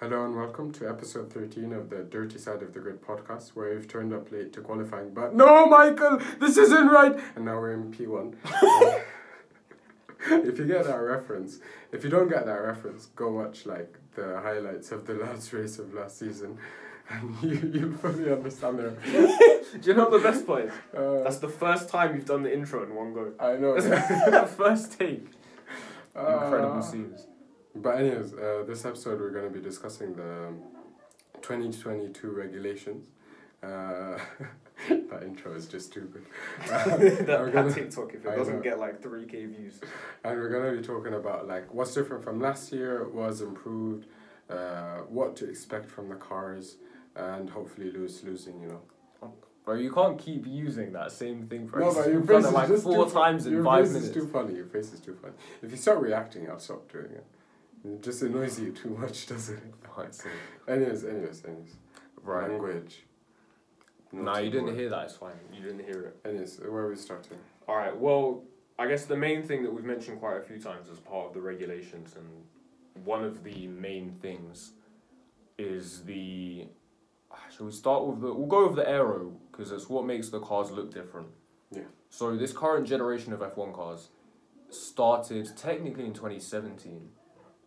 Hello and welcome to episode 13 of the Dirty Side of the Grid podcast, where we've turned up late to qualifying, but no, Michael, this isn't right! And now we're in P1. if you get that reference, if you don't get that reference, go watch like the highlights of the last race of last season, and you, you'll fully understand the reference. Do you know what the best part is? Uh, That's the first time you've done the intro in one go. I know. That's the first take. Incredible Uh, scenes. But anyways, uh, this episode we're going to be discussing the um, 2022 regulations. Uh, that intro is just stupid. that we're that gonna- TikTok, if I it doesn't know. get like 3k views. And we're going to be talking about like what's different from last year, what's improved, uh, what to expect from the cars, and hopefully lose losing, you know. Bro, you can't keep using that same thing for No, but your face done it is like just four too, times in your five face minutes. is too funny. Your face is too funny. If you start reacting, I'll stop doing it. It just annoys you too much, doesn't it? Right, so- Anyways, anyways, anyways. right. Language. Nah, you didn't hear that, it's fine. You didn't hear it. Anyways, where are we starting? Alright, well, I guess the main thing that we've mentioned quite a few times as part of the regulations, and one of the main things is the. Ah, shall we start with the. We'll go with the aero, because it's what makes the cars look different. Yeah. So, this current generation of F1 cars started technically in 2017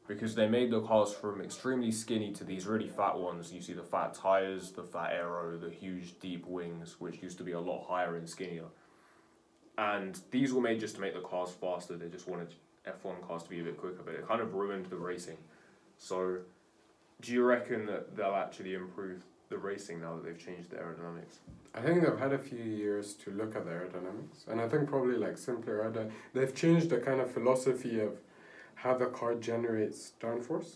because they made the cars from extremely skinny to these really fat ones. You see the fat tires, the fat aero, the huge deep wings, which used to be a lot higher and skinnier. And these were made just to make the cars faster. They just wanted F1 cars to be a bit quicker, but it kind of ruined the racing. So, do you reckon that they'll actually improve the racing now that they've changed the aerodynamics? I think they've had a few years to look at the aerodynamics, and I think probably like simpler. Uh, they've changed the kind of philosophy of how the car generates downforce.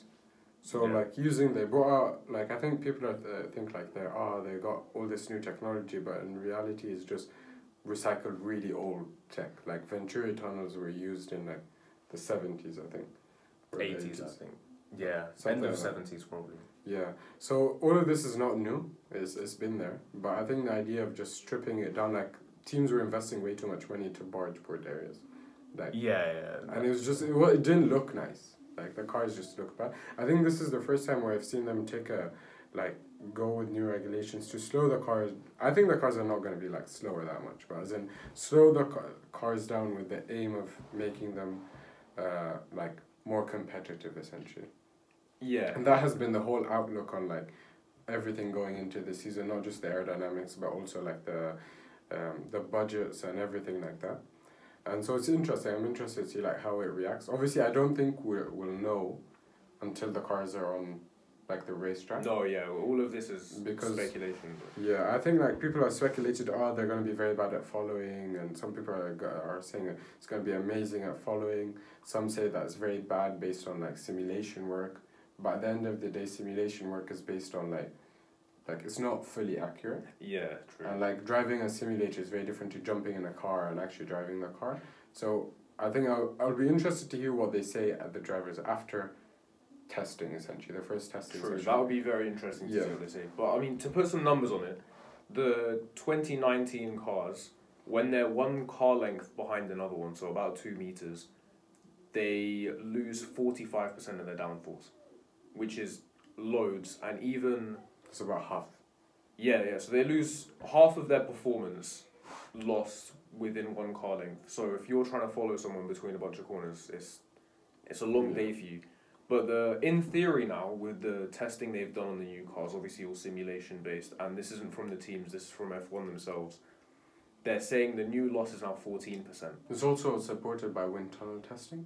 So Yeah. like using they brought out like I think people are uh, think like they are they got all this new technology, but in reality it's just recycled really old tech. Like Venturi tunnels were used in like the seventies, I think. 80s, I think. Yeah, Something end of like 70s probably. Yeah. So all of this is not new. It's it's been there, but I think the idea of just stripping it down, like teams were investing way too much money to barge board areas, like, Yeah, yeah. and it was just it, wa- it didn't look nice. Like the cars just looked bad. I think this is the first time where I've seen them take a like go with new regulations to slow the cars. I think the cars are not going to be like slower that much, but as in slow the ca- cars down with the aim of making them uh, like more competitive essentially. yeah. And that has been the whole outlook on like everything going into the season, not just the aerodynamics, but also like the um, the budgets and everything like that. And so it's interesting. I'm interested to see like how it reacts. Obviously, I don't think we will know until the cars are on like the racetrack. No, yeah, all of this is Because- speculation. Yeah, I think like people are speculated, oh, they're going to be very bad at following, and some people are, are saying it's going to be amazing at following. Some say that it's very bad based on like simulation work, but at the end of the day, simulation work is based on like, like it's not fully accurate, Yeah, true. and like driving a simulator is very different to jumping in a car and actually driving the car. So I think I'll I'll be interested to hear what they say at the drivers after testing essentially the first testing True, that would be very interesting to Yeah. see what they say. But I mean, to put some numbers on it, the 2019 cars, when they're one car length behind another one, so about two meters, they lose 45% of their downforce, which is loads. And even, It's about half. yeah, yeah, so they lose half of their performance lost within one car length. So if you're trying to follow someone between a bunch of corners, it's it's a long day for you. But the in theory now, with the testing they've done on the new cars, obviously all simulation based, and this isn't from the teams, this is from F one themselves. They're saying the new loss is now fourteen percent. It's also supported by wind tunnel testing.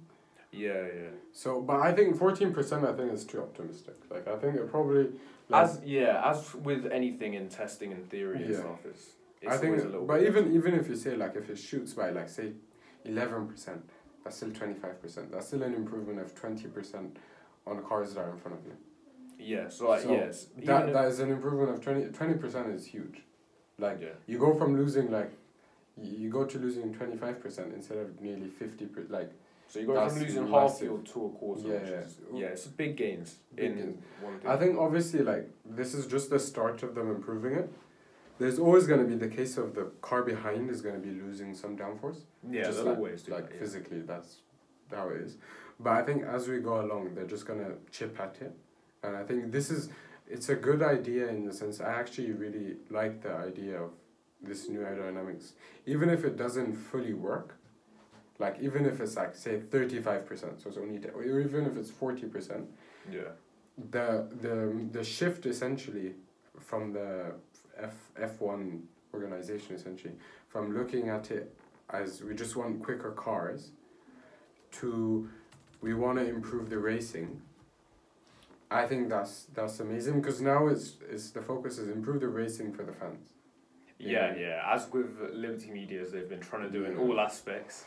Yeah, yeah. So, but I think fourteen percent. I think is too optimistic. Like I think it probably. Like, As yeah, as with anything in testing and theory and Yeah. stuff, it's, it's I think, always a little. but bit- even even if you say like if it shoots by like say, eleven percent, that's still twenty five percent. That's still an improvement of twenty percent on cars that are in front of you. yeah, so like So yes, That if- that is an improvement of 20 percent is huge. Like yeah. you go from losing like, you, go to losing twenty five percent instead of nearly fifty per like. So you go from losing half massive. field to a quarter. Yeah, which yeah. is, yeah, it's big gains Big in gains. one. I think obviously like this is just the start of them improving it. There's always going to be the case of the car behind is going to be losing some downforce. yeah, just like, always do like that. yeah. physically that's how it is. But I think as we go along, they're just gonna chip at it, and I think this is it's a good idea in the sense I actually really like the idea of this new aerodynamics, even if it doesn't fully work. Like even if it's like say thirty five percent, so it's only t- or even if it's forty percent, Yeah. the the the shift essentially from the F F one organization essentially from looking at it as we just want quicker cars to we want to improve the racing. I think that's that's amazing because now it's it's the focus is improve the racing for the fans. Yeah, yeah. As with Liberty Medias, they've been trying to do in all aspects.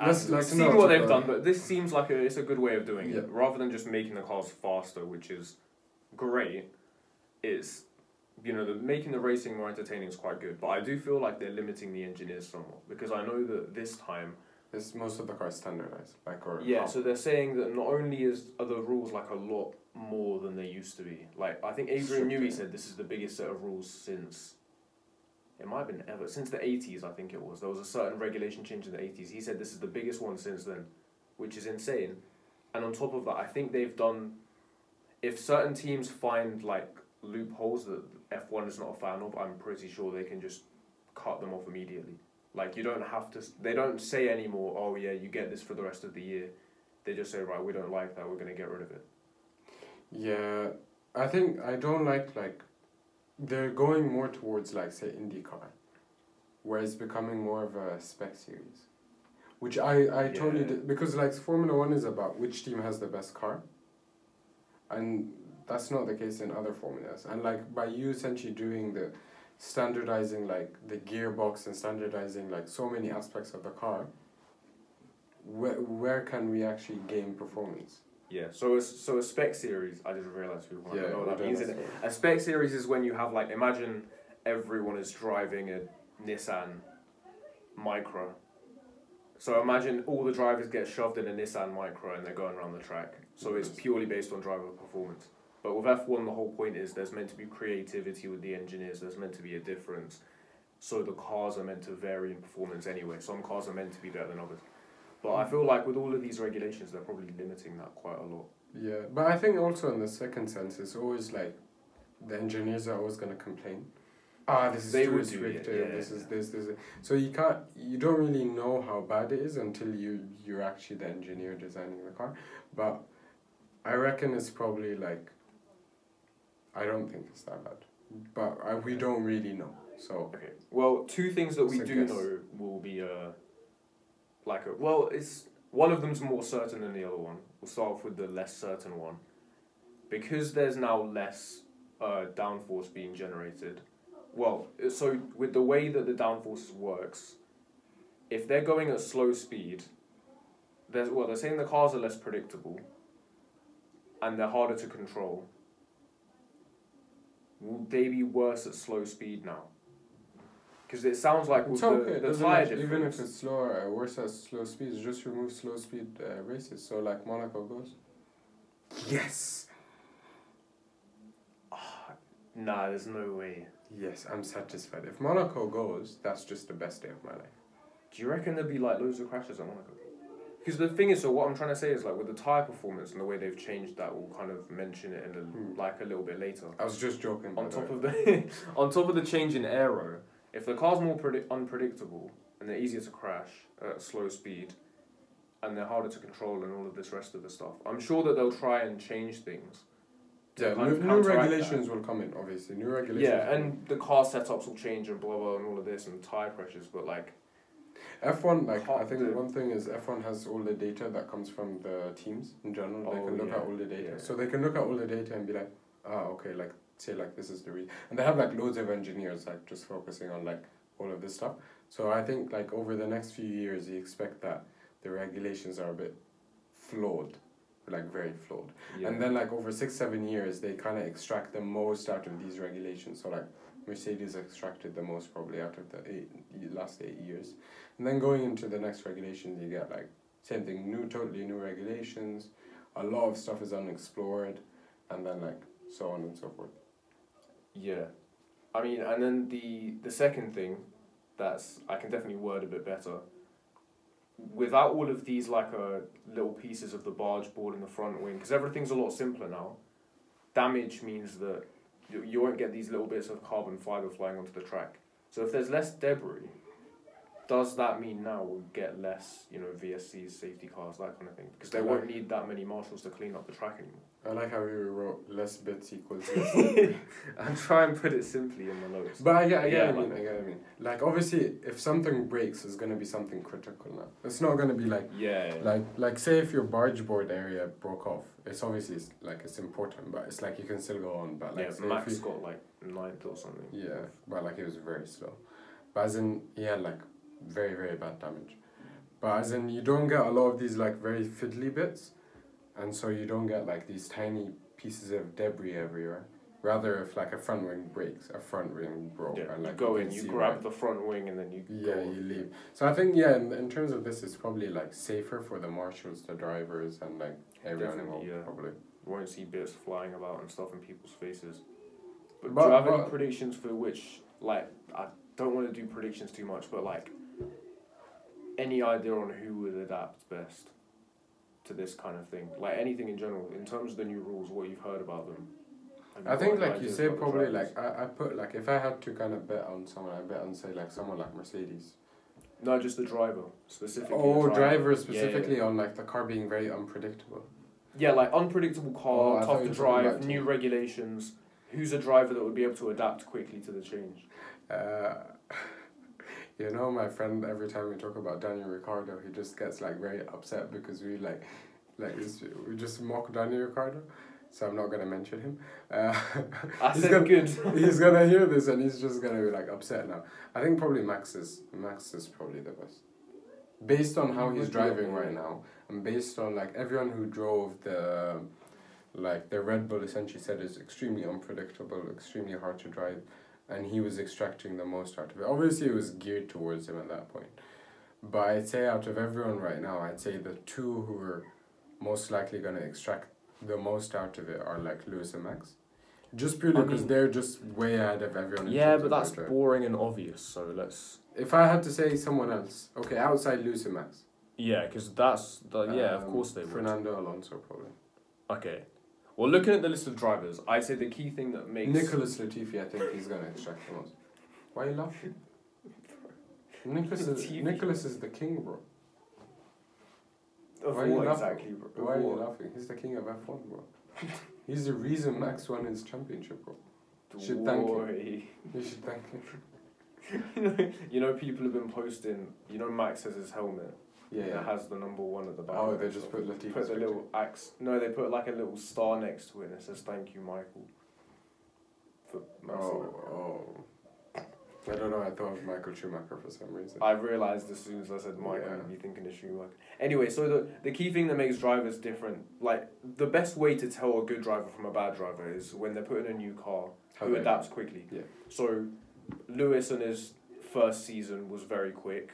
Let's- let's seen what they've done, but this seems like a it's a good way of doing Yeah. it. Rather than just making the cars faster, which is great, it's you know the making the racing more entertaining is quite good. But I do feel like they're limiting the engineers somewhat because I know that this time It's most of the cars standardized, like or yeah, half. so they're saying that not only is are the rules like a lot more than they used to be. Like I think Adrian Newey said this is the biggest set of rules since it might have been ever since the eighties. I think it was there was a certain regulation change in the eighties. He said this is the biggest one since then, which is insane. And on top of that, I think they've done. If certain teams find like loopholes that F one is not a fan of, I'm pretty sure they can just cut them off immediately. Like you don't have to. They don't say anymore. Oh yeah, you get this for the rest of the year. They just say right, we don't like that. We're gonna get rid of it. Yeah, I think I don't like like they're going more towards like say IndyCar, where it's becoming more of a spec series, which I I totally Yeah. di- because like Formula One is about which team has the best car. And that's not the case in other formulas. And like by you essentially doing the standardizing like the gearbox and standardizing like so many aspects of the car. Where where can we actually gain performance? Yeah. So a, so a spec series. I didn't realize we were. I don't know what that means. A spec series is when you have like imagine everyone is driving a Nissan Micra. So imagine all the drivers get shoved in a Nissan Micra and they're going around the track. So it's purely based on driver performance. But with F one, the whole point is there's meant to be creativity with the engineers. There's meant to be a difference. So the cars are meant to vary in performance anyway. Some cars are meant to be better than others. But I feel like with all of these regulations, they're probably limiting that quite a lot. Yeah, but I think also in the second sense, it's always like the engineers are always gonna complain. Ah, this is They too restrictive. yeah, this is this this. is- So you can't, you don't really know how bad it is until you you're actually the engineer designing the car. But I reckon it's probably like. I don't think it's that bad, but I, we don't really know. So Okay. Well, two things that we So do guess. know will be uh, like a well, it's one of them's more certain than the other one. We'll start off with the less certain one, because there's now less uh, downforce being generated. Well, so with the way that the downforce works, if they're going at slow speed, there's well, they're saying the cars are less predictable, and they're harder to control. Will they be worse at slow speed now? Because it sounds like it's okay. the doesn't matter, even if it's slower, uh, worse at slow speeds, just remove slow speed uh, races. So like Monaco goes. Yes. Nah, there's no way. Yes, I'm satisfied. If Monaco goes, that's just the best day of my life. Do you reckon there'll be like loads of crashes at Monaco? Because the thing is, so what I'm trying to say is like with the tire performance and the way they've changed that, we'll kind of mention it in a, Hmm. like a little bit later. I was just joking. On top way. of the on top of the change in aero, if the car's more predi- unpredictable and they're easier to crash at slow speed, and they're harder to control and all of this rest of the stuff, I'm sure that they'll try and change things. to yeah, kind new, of new counteract that. regulations will come in. Obviously, new regulations. Yeah, will and the car setups will change and blah blah and all of this and tire pressures, but like F one, like I think the- one thing is F one has all the data that comes from the teams in general. they Oh, can look yeah, at all the data, yeah. so they can look at all the data and be like, ah, okay, like say like this is the reason. And they have like loads of engineers like just focusing on like all of this stuff. So I think like over the next few years, you expect that the regulations are a bit flawed, like very flawed. yeah. And then like over six seven years, they kind of extract the most out of these regulations. So like Mercedes extracted the most probably out of the eight last eight years, and then going into the next regulations, you get like same thing, new totally new regulations. A lot of stuff is unexplored, and then like so on and so forth. Yeah, I mean, and then the the second thing, that's I can definitely word a bit better. Without all of these like uh, little pieces of the barge board in the front wing, because everything's a lot simpler now. damage means that you, you won't get these little bits of carbon fiber flying onto the track. So if there's less debris, does that mean now we'll get less, you know, VSCs, safety cars, that kind of thing? Because they won't need that many marshals to clean up the track anymore. I like how you wrote less bits equals less. I'm trying to put it simply in the notes. But I get, I get Yeah, what I mean, like- I get what I mean. Like, obviously, if something breaks, it's gonna be something critical now. It's not gonna be like, Yeah. like, like, say if your barge board area broke off, it's obviously, it's, like, it's important, but it's like you can still go on, but like, yeah, Max you- got like ninth or something. Yeah, but like it was very slow. But as in, he had like very, very bad damage. But as in, you don't get a lot of these like very fiddly bits, and so you don't get like these tiny pieces of debris everywhere. Rather, if like a front wing breaks, a front wing broke, Yeah, and like you go in, you grab right- the front wing, and then you Yeah, go. you leave. So I think yeah, in, in terms of this, it's probably like safer for the marshals, the drivers, and like everyone involved. yeah. Probably. You won't see bits flying about and stuff in people's faces. But, But- do you have any predictions for which, like, I don't want to do predictions too much, but like, any idea on who would adapt best to this kind of thing? Like anything in general, in terms of the new rules, what you've heard about them. I think like you say probably drivers? like I, I put like if I had to kind of bet on someone I bet on say like someone like Mercedes. No, just the driver specifically. Oh, driver. driver Yeah, yeah. specifically on like the car being very unpredictable. Yeah, like unpredictable Oh, car, thought tough to drive, new regulations. Who's a driver that would be able to adapt quickly to the change? Uh, you know, my friend. Every time we talk about Daniel Ricciardo, he just gets like very upset because we like, like we just mock Daniel Ricciardo. So I'm not gonna mention him. Uh, I he's gonna, good. he's gonna hear this and he's just gonna be like upset now. I think probably Max is Max is probably the best, based on how he's would be up driving right now, and based on like everyone who drove the, like the Red Bull essentially said is extremely unpredictable, extremely hard to drive, and he was extracting the most out of it. Obviously, it was geared towards him at that point, but I'd say out of everyone right now, I'd say the two who are most likely gonna extract the most out of it are like Lewis and Max. Just purely I because mean- they're just way ahead of everyone. Yeah, but that's boring and obvious. So let's. If I had to say someone else, okay, outside Lewis and Max. Yeah, because that's the yeah. of um, course they would. Fernando Alonso probably. Okay. Well, looking at the list of drivers, I'd say the key thing that makes Nicholas Latifi, I think he's gonna extract the most. Why are you laughing? Nicholas is, Nicholas is the king, bro. of Why are you what laughing? exactly. bro? Of Why are you laughing? He's the king of F one, bro. He's the reason Max won his championship, bro. You Should thank him. You should thank him. you know, people have been posting. You know, Max has his helmet. Yeah, That yeah. has the number one at the back. Oh, they just put put the picture. little axe. No, they put like a little star next to it and it says "Thank you, Michael." For Oh, oh. I don't know. I thought of Michael Schumacher for some reason. I realised as soon as I said Michael, Yeah. you'd thinking of Schumacher. Anyway, so the, the key thing that makes drivers different, like the best way to tell a good driver from a bad driver is when they're put in a new car How who adapts quickly. Yeah. So Lewis in his first season was very quick.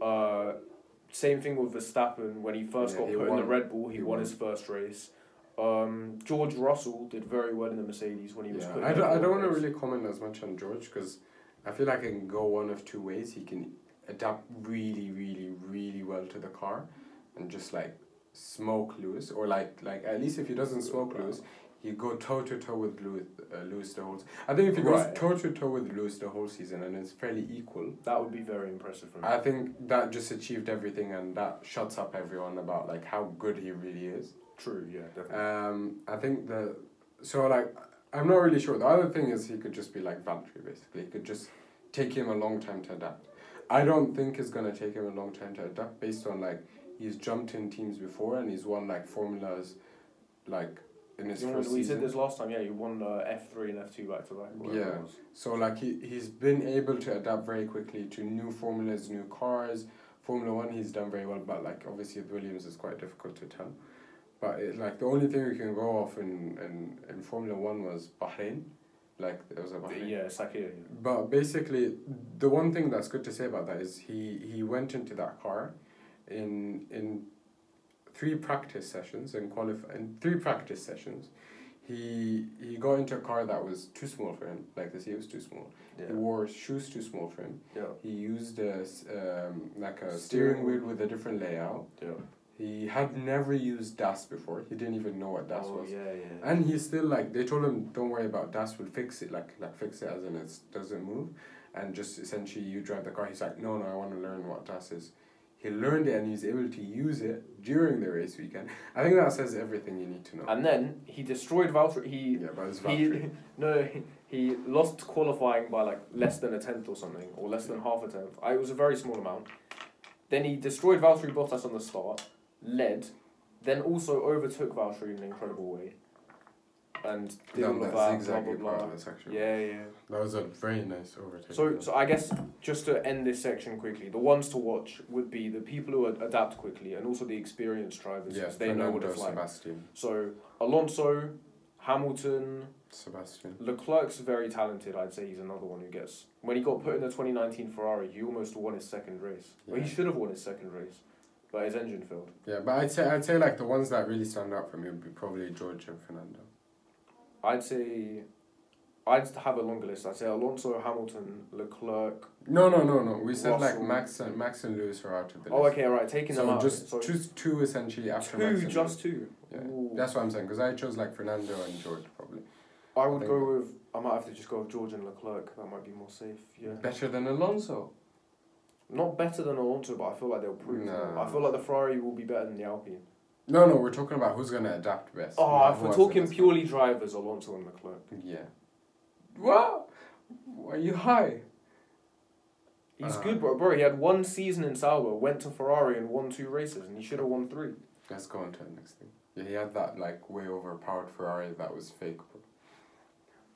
Uh, same thing with Verstappen when he first Yeah, got he put in the. Red Bull, he, He won, won. his first race. Um, George Russell did very well in the Mercedes when he was Yeah, put I in don't, I don't want to really comment as much on George because I feel like it can go one of two ways. He can adapt really, really, really well to the car and just like smoke Lewis, or like like at least if he doesn't smoke Lewis, he go toe to toe with Lewis, uh, Lewis the whole. I think if he goes Right. toe to toe with Lewis the whole season and it's fairly equal, That would be very impressive for me. I think that just achieved everything and that shuts up everyone about like how good he really is. True, yeah, definitely. Um, I think the so like I'm not really sure. The other thing is he could just be like Valtteri basically. It could just take him a long time to adapt. I don't think it's gonna take him a long time to adapt based on like he's jumped in teams before and he's won like formulas like in his first we season. said this last time, yeah, you won uh, F3 and F2 back to back. Yeah. So like he he's been able to adapt very quickly to new formulas, new cars. Formula One he's done very well, but like obviously with Williams it's quite difficult to tell. But it, like the only thing we can go off in, in, in Formula One was Bahrain, like it was a Bahrain. Yeah, Sakhir. But basically, the one thing that's good to say about that is he, he went into that car in in three practice sessions and qualify in three practice sessions. He he got into a car that was too small for him, like the seat was too small. Yeah. He wore shoes too small for him. Yeah. He used a um, like a Steering steering wheel. wheel with a different layout. Yeah. He had never used DAS before. He didn't even know what DAS oh, was. yeah, yeah. And he's still like they told him, don't worry about DAS. We'll fix it. Like like fix it as in it doesn't move, and just essentially you drive the car. He's like, no, no, I want to learn what DAS is. He learned it and he's able to use it during the race weekend. I think that says everything you need to know. and then he destroyed Valtteri. He yeah, but it's he Valtteri. no he, he lost qualifying by like less than a tenth or something, or less than half a tenth. I, it was a very small amount. Then he destroyed Valtteri Bottas on the start, led, then also overtook Valtteri in an incredible way, and did Done all of that that. Blah, zigzag blah, part blah. of section. Yeah, yeah. That was a very nice overtake. So, so I guess just to end this section quickly, the ones to watch would be the people who adapt quickly and also the experienced drivers yeah, because they know what Fernando, it's like. Sebastian. So Alonso, Hamilton, Sebastian. Leclerc's very talented. I'd say he's another one who gets when he got put in the twenty nineteen Ferrari, he almost won his second race. Well, he should have won his second race, but his engine failed. Yeah, but I'd say I'd say like the ones that really stand out for me would be probably George and Fernando. I'd say. I'd have a longer list. I'd say Alonso, Hamilton, Leclerc. No, no, no, no. We said like Max and Max and Lewis are out of the Oh, okay, all right, taking them So out. just so choose two essentially after two, Max and just two. Yeah, Ooh. that's what I'm saying because I chose like Fernando and George probably I would think- go with. I might have to just go with George and Leclerc. That might be more safe. Yeah. better than Alonso. Not better than Alonso, but I feel like they'll prove. No. I feel like the Ferrari will be better than the Alpine. No, no, we're talking about who's gonna adapt best. Oh, if we're talking best purely drivers, Alonso and Leclerc. car. Yeah. What? Are you high? He's Uh, good, bro. Bro, he had one season in Sauber, went to Ferrari and won two races, and he should have won three. Let's go on to the next thing. Yeah, he had that like way overpowered Ferrari that was fake.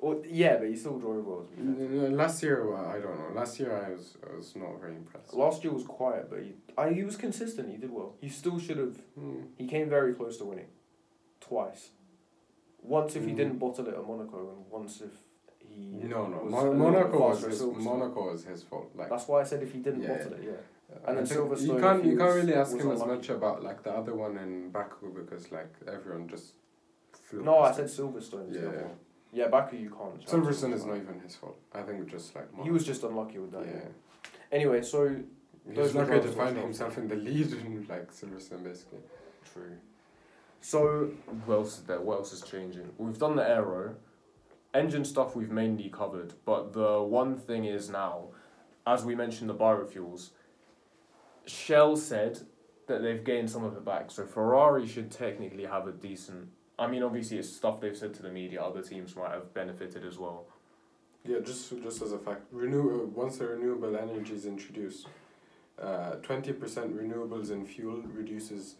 Or yeah, but he still drove well. To be fair. N- Last year, well, I don't know. Last year, I was I was not very impressed. Last year was quiet, but he I, he was consistent. He did well. He still should have. Hmm. He came very close to winning, twice. Once if he Mm. didn't bottle it at Monaco, and once if he No, no. Mon- Monaco was his, Monaco was his fault. Like That's why I said if he didn't Yeah. bottle it, yeah. Uh, And then I think Silverstone, You can't you can't really ask him as much about like the other one in Baku because like everyone just. No, I said. Silverstone. is the Yeah. Yeah, Baku you can't. Silverstone is not even his fault. I think just like He was just unlucky with that. yeah. Yeah. Anyway, so He's lucky to find himself in the lead in like Silverstone basically. true. So what else is there? What else is changing? We've done the aero, engine stuff. We've mainly covered, but the one thing is now, as we mentioned, the biofuels. Shell said that they've gained some of it back, so Ferrari should technically have a decent. I mean, obviously, it's stuff they've said to the media. Other teams might have benefited as well. Yeah, just just as a fact, renew uh, once the renewable energy is introduced, uh, twenty percent renewables in fuel reduces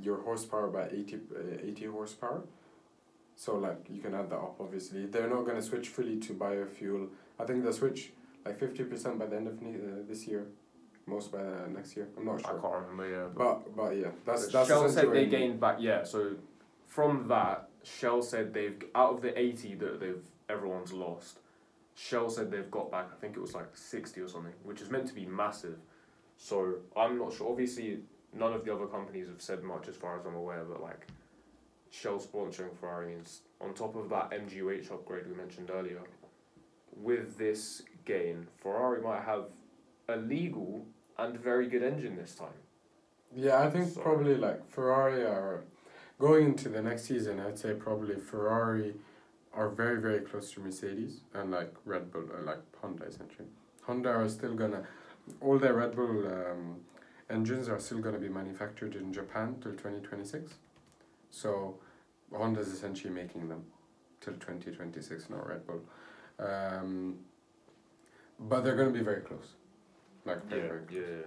your horsepower by 80, uh, 80 horsepower. So like you can add that up. Obviously, they're not gonna switch fully to biofuel. I think they'll switch like fifty percent by the end of ne- uh, this year, most by uh, next year. I'm not sure. I can't remember. Yeah, But but yeah, that's But that's Shell said they gained back. Yeah, so from that, Shell said they've out of the eighty that they've everyone's lost. Shell said they've got back. I think it was like sixty or something, which is meant to be massive. So I'm not sure. Obviously, none of the other companies have said much as far as I'm aware. But like, Shell sponsoring Ferrari means on top of that MGUH upgrade we mentioned earlier. With this gain, Ferrari might have a legal and very good engine this time. Yeah, I think So- probably like Ferrari are going into the next season. I'd say probably Ferrari are very very close to Mercedes and like Red Bull, or like Honda essentially. Honda are still gonna, all their Red Bull um, engines are still gonna be manufactured in Japan till twenty twenty six. So, Honda's essentially making them till twenty twenty six, not Red Bull. Um, but they're gonna be very close, like very Yeah, very close. yeah,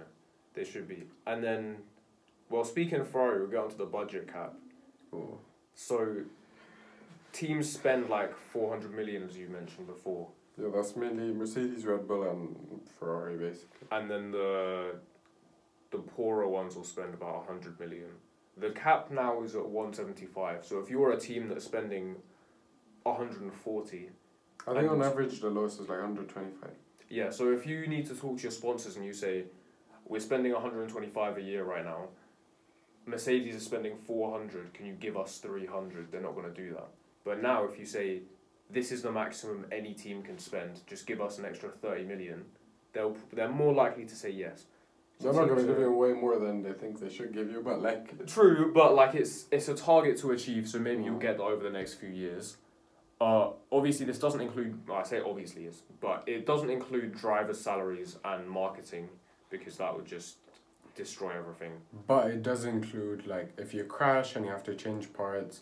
they should be. And then, well, speaking of Ferrari, we'll get onto the budget cap. So, teams spend like 400 million, as you mentioned before. Yeah, that's mainly Mercedes, Red Bull, and Ferrari, basically. And then the the poorer ones will spend about 100 million. The cap now is at 175. So, if you're a team that's spending 140, I think on average the lowest is like 125. Yeah, so if you need to talk to your sponsors and you say, we're spending 125 a year right now, Mercedes is spending 400, can you give us 300? They're not going to do that. But now, if you say, this is the maximum any team can spend, just give us an extra 30 million, they'll, they're more likely to say yes. They're not gonna give you way more than they think they should give you, but like True, but like it's it's a target to achieve, so maybe you'll Mm. get that over the next few years. Uh, obviously, this doesn't include. Well, I say obviously is, but it doesn't include drivers' salaries and marketing because that would just destroy everything. but it does include like if you crash and you have to change parts,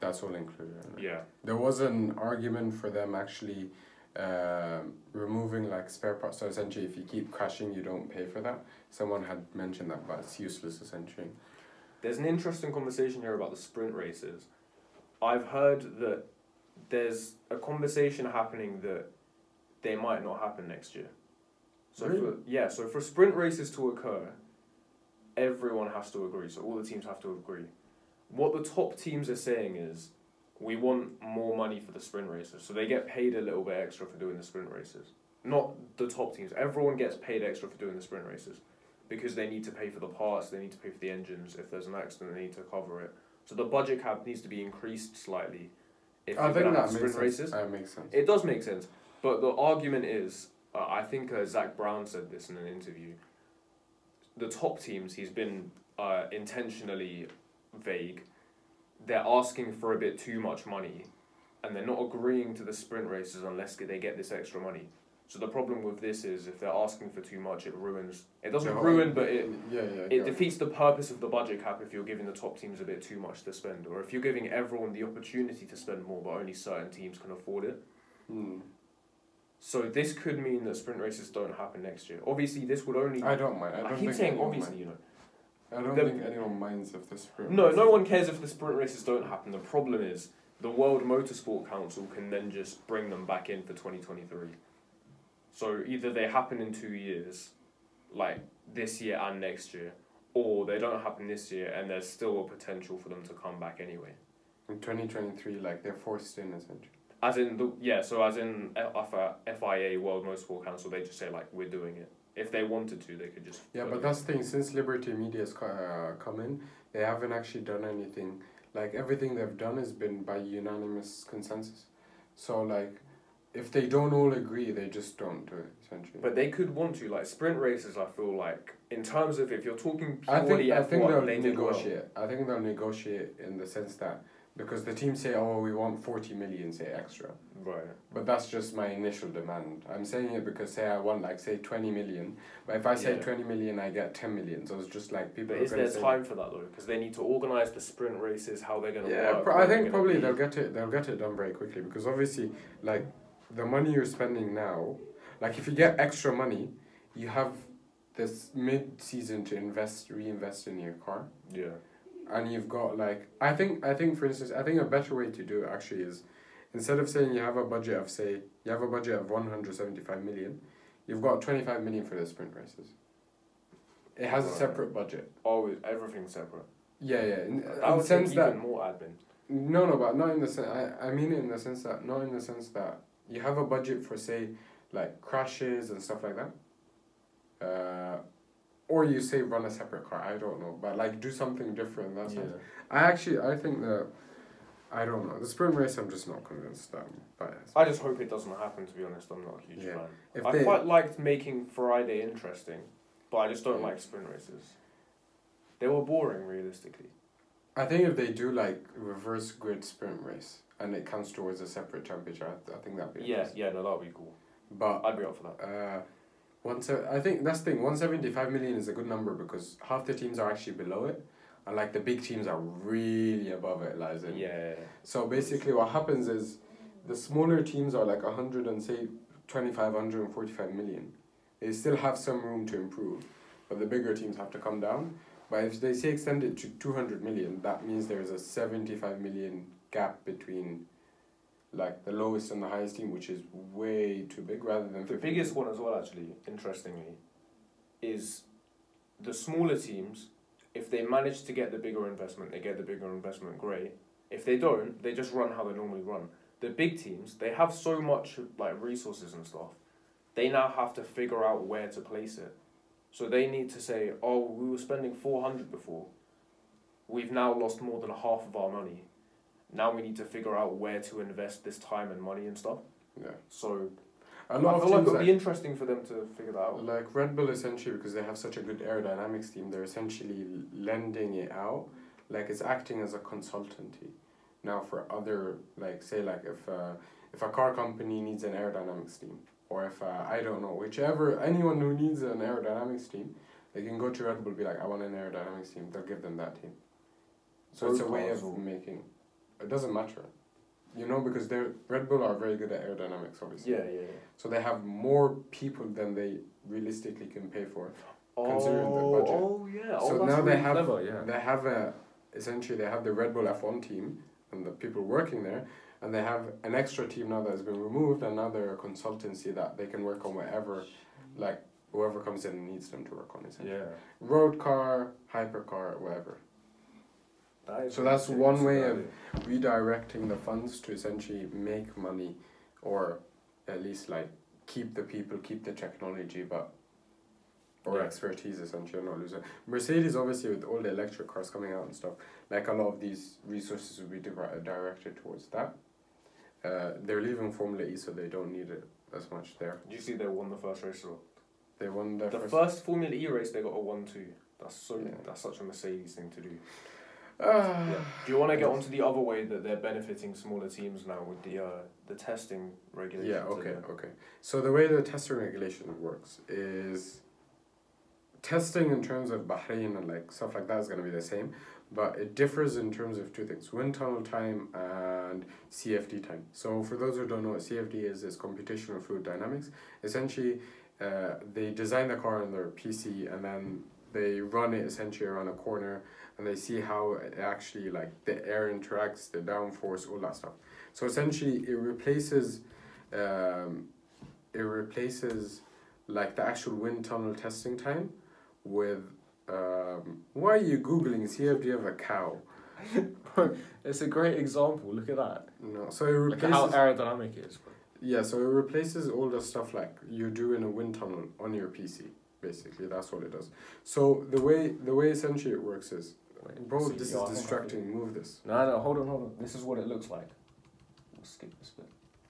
that's all included. Yeah, There was an argument for them actually um, removing like spare parts. So essentially, if you keep crashing, you don't pay for that. Someone had mentioned that, but it's useless essentially. there's an interesting conversation here about the sprint races. I've heard that there's a conversation happening that they might not happen next year. So Really? for, yeah, so for sprint races to occur, everyone has to agree. So all the teams have to agree. What the top teams are saying is, we want more money for the sprint races, so they get paid a little bit extra for doing the sprint races. Not the top teams. Everyone gets paid extra for doing the sprint races because they need to pay for the parts, they need to pay for the engines. If there's an accident, they need to cover it. So the budget cap needs to be increased slightly. If I think that have makes sprint sense. That makes sense. it does make sense, but the argument is, uh, I think uh, Zak Brown said this in an interview. The top teams, he's been uh, intentionally vague. They're asking for a bit too much money, and they're not agreeing to the sprint races unless they get this extra money. So the problem with this is, if they're asking for too much, it ruins. It doesn't ruin, but it yeah, yeah. it defeats the purpose of the budget cap if you're giving the top teams a bit too much to spend, or if you're giving everyone the opportunity to spend more, but only certain teams can afford it. Hmm. So this could mean that sprint races don't happen next year. Obviously, this would only. I don't mind. I I, don't keep think saying obviously, you know. I don't The- think anyone minds if this. No, no one cares if the sprint races don't happen. The problem is the World Motorsport Council can then just bring them back in for twenty twenty three. So either they happen in two years, like this year and next year, or they don't happen this year and there's still a potential for them to come back anyway. In twenty twenty three, like they're forced in essentially. As in the yeah, so as in F- FIA World Motorsport Council, they just say like we're doing it. If they wanted to, they could just. Yeah, but that's the thing. Since Liberty Media's co- uh, come in, they haven't actually done anything. Like everything they've done has been by unanimous consensus. So like, if they don't all agree, they just don't do it essentially. But they could want to like sprint races. I feel like in terms of if you're talking I purely think I F think they'll they did well. negotiate. I think they'll negotiate in the sense that because the team say, "Oh, we want forty million, say extra," Right. but that's just my initial demand. I'm saying it because say I want like say twenty million, but if I say Yeah. twenty million, I get ten million. So it's just like people. But is there time for that though? Because they need to organize the sprint races, how they're gonna Yeah, work. where I think probably they'll get it. They'll get it done very quickly because obviously, like, the money you're spending now, like if you get extra money, you have this mid-season to invest, reinvest in your car, Yeah. And you've got like I think I think for instance I think a better way to do it actually is instead of saying you have a budget of say you have a budget of one hundred seventy five million, you've got twenty five million for the sprint races. It has a separate budget. Always everything's separate. Yeah, yeah. In, the would sense that even more admin. No, no, but not in the sense. I, I mean it in the sense that not in the sense that you have a budget for say, like crashes and stuff like that. Uh, or you say run a separate car. I don't know, but like do something different. in That Yeah. I actually I think that. I don't know the sprint race. I'm just not convinced that. But I just hope it doesn't happen. To be honest, I'm not a huge Yeah. fan. if I they, quite liked making Friday interesting, but I just don't Yeah. like sprint races. They were boring, realistically. I think if they do like reverse grid sprint race and it comes towards a separate championship, I, I think that'd be Yeah, interesting. yeah, no, that would be cool. But I'd be up for that. Uh, one se- I think that's the thing. One seventy five million is a good number because half the teams are actually below it, and like the big teams are really above it. Like, in- Yeah. So basically, what happens is, the smaller teams are like hundred and say 25, 145 million. They still have some room to improve, but the bigger teams have to come down. But if they say extend it to two hundred million, that means there is a seventy five million gap between. Like the lowest and the highest team, which is way too big, rather than The 50 biggest one as well, actually, interestingly, is the smaller teams. If they manage to get the bigger investment, they get the bigger investment. Great. If they don't, they just run how they normally run. The big teams, they have so much like resources and stuff. They now have to figure out where to place it. So they need to say, "Oh, we were spending four hundred before. We've now lost more than half of our money. Now we need to figure out where to invest this time and money and stuff." Yeah. So A I lot of feel like it'll like, be interesting for them to figure that out. like Red Bull essentially because they have such a good aerodynamics team, they're essentially lending it out, like it's acting as a consultancy. Now for other like say like if uh, if a car company needs an aerodynamics team, or if uh, I don't know whichever anyone who needs an aerodynamics team, they can go to Red Bull and be like I want an aerodynamics team. They'll give them that team. So it's a way of making. It doesn't matter, you know, because they're Red Bull are very good at aerodynamics, obviously. Yeah, yeah, yeah. So they have more people than they realistically can pay for. Oh, considering the budget. Oh yeah. so oh, now they have clever, yeah. they have a essentially they have the Red Bull F one team and the people working there, and they have an extra team now that has been removed, and now they're a consultancy that they can work on whatever, like whoever comes in and needs them to work on essentially. Yeah. Road car, hypercar, whatever. That So that's one way of- Redirecting the funds to essentially make money, or at least like keep the people, keep the technology, but or Yeah. expertise essentially, not lose it. Mercedes, obviously, with all the electric cars coming out and stuff, like a lot of these resources will be di- directed towards that. Uh, they're leaving Formula E, so they don't need it as much there. Did you see they won the first race? Or? They won The first. first Formula E race they got a one two. That's so. Yeah. That's such a Mercedes thing to do. Ah. Yeah. Do you want to get onto the other way that they're benefiting smaller teams now with the uh, the testing regulations? Yeah, and okay, okay. So the way the testing regulation works is testing in terms of Bahrain and like stuff like that is gonna be the same, but it differs in terms of two things: wind tunnel time and CFD time. So for those who don't know what CFD is, is computational fluid dynamics. Essentially, uh, they design the car on their PC and then they run it essentially around a corner and they see how it actually like the air interacts, the downforce, all that stuff. So essentially, it replaces, um, it replaces like the actual wind tunnel testing time with. Um, why are you googling CFD of a cow? it's a great example. Look at that. No, so it Look at how aerodynamic it is. Yeah, so it replaces all the stuff like you do in a wind tunnel on your PC. Basically, that's what it does. So the way the way essentially it works is, Wait, bro, see, this is distracting. Move this. No, no, hold on, hold on. This is what it looks like. We'll skip this bit.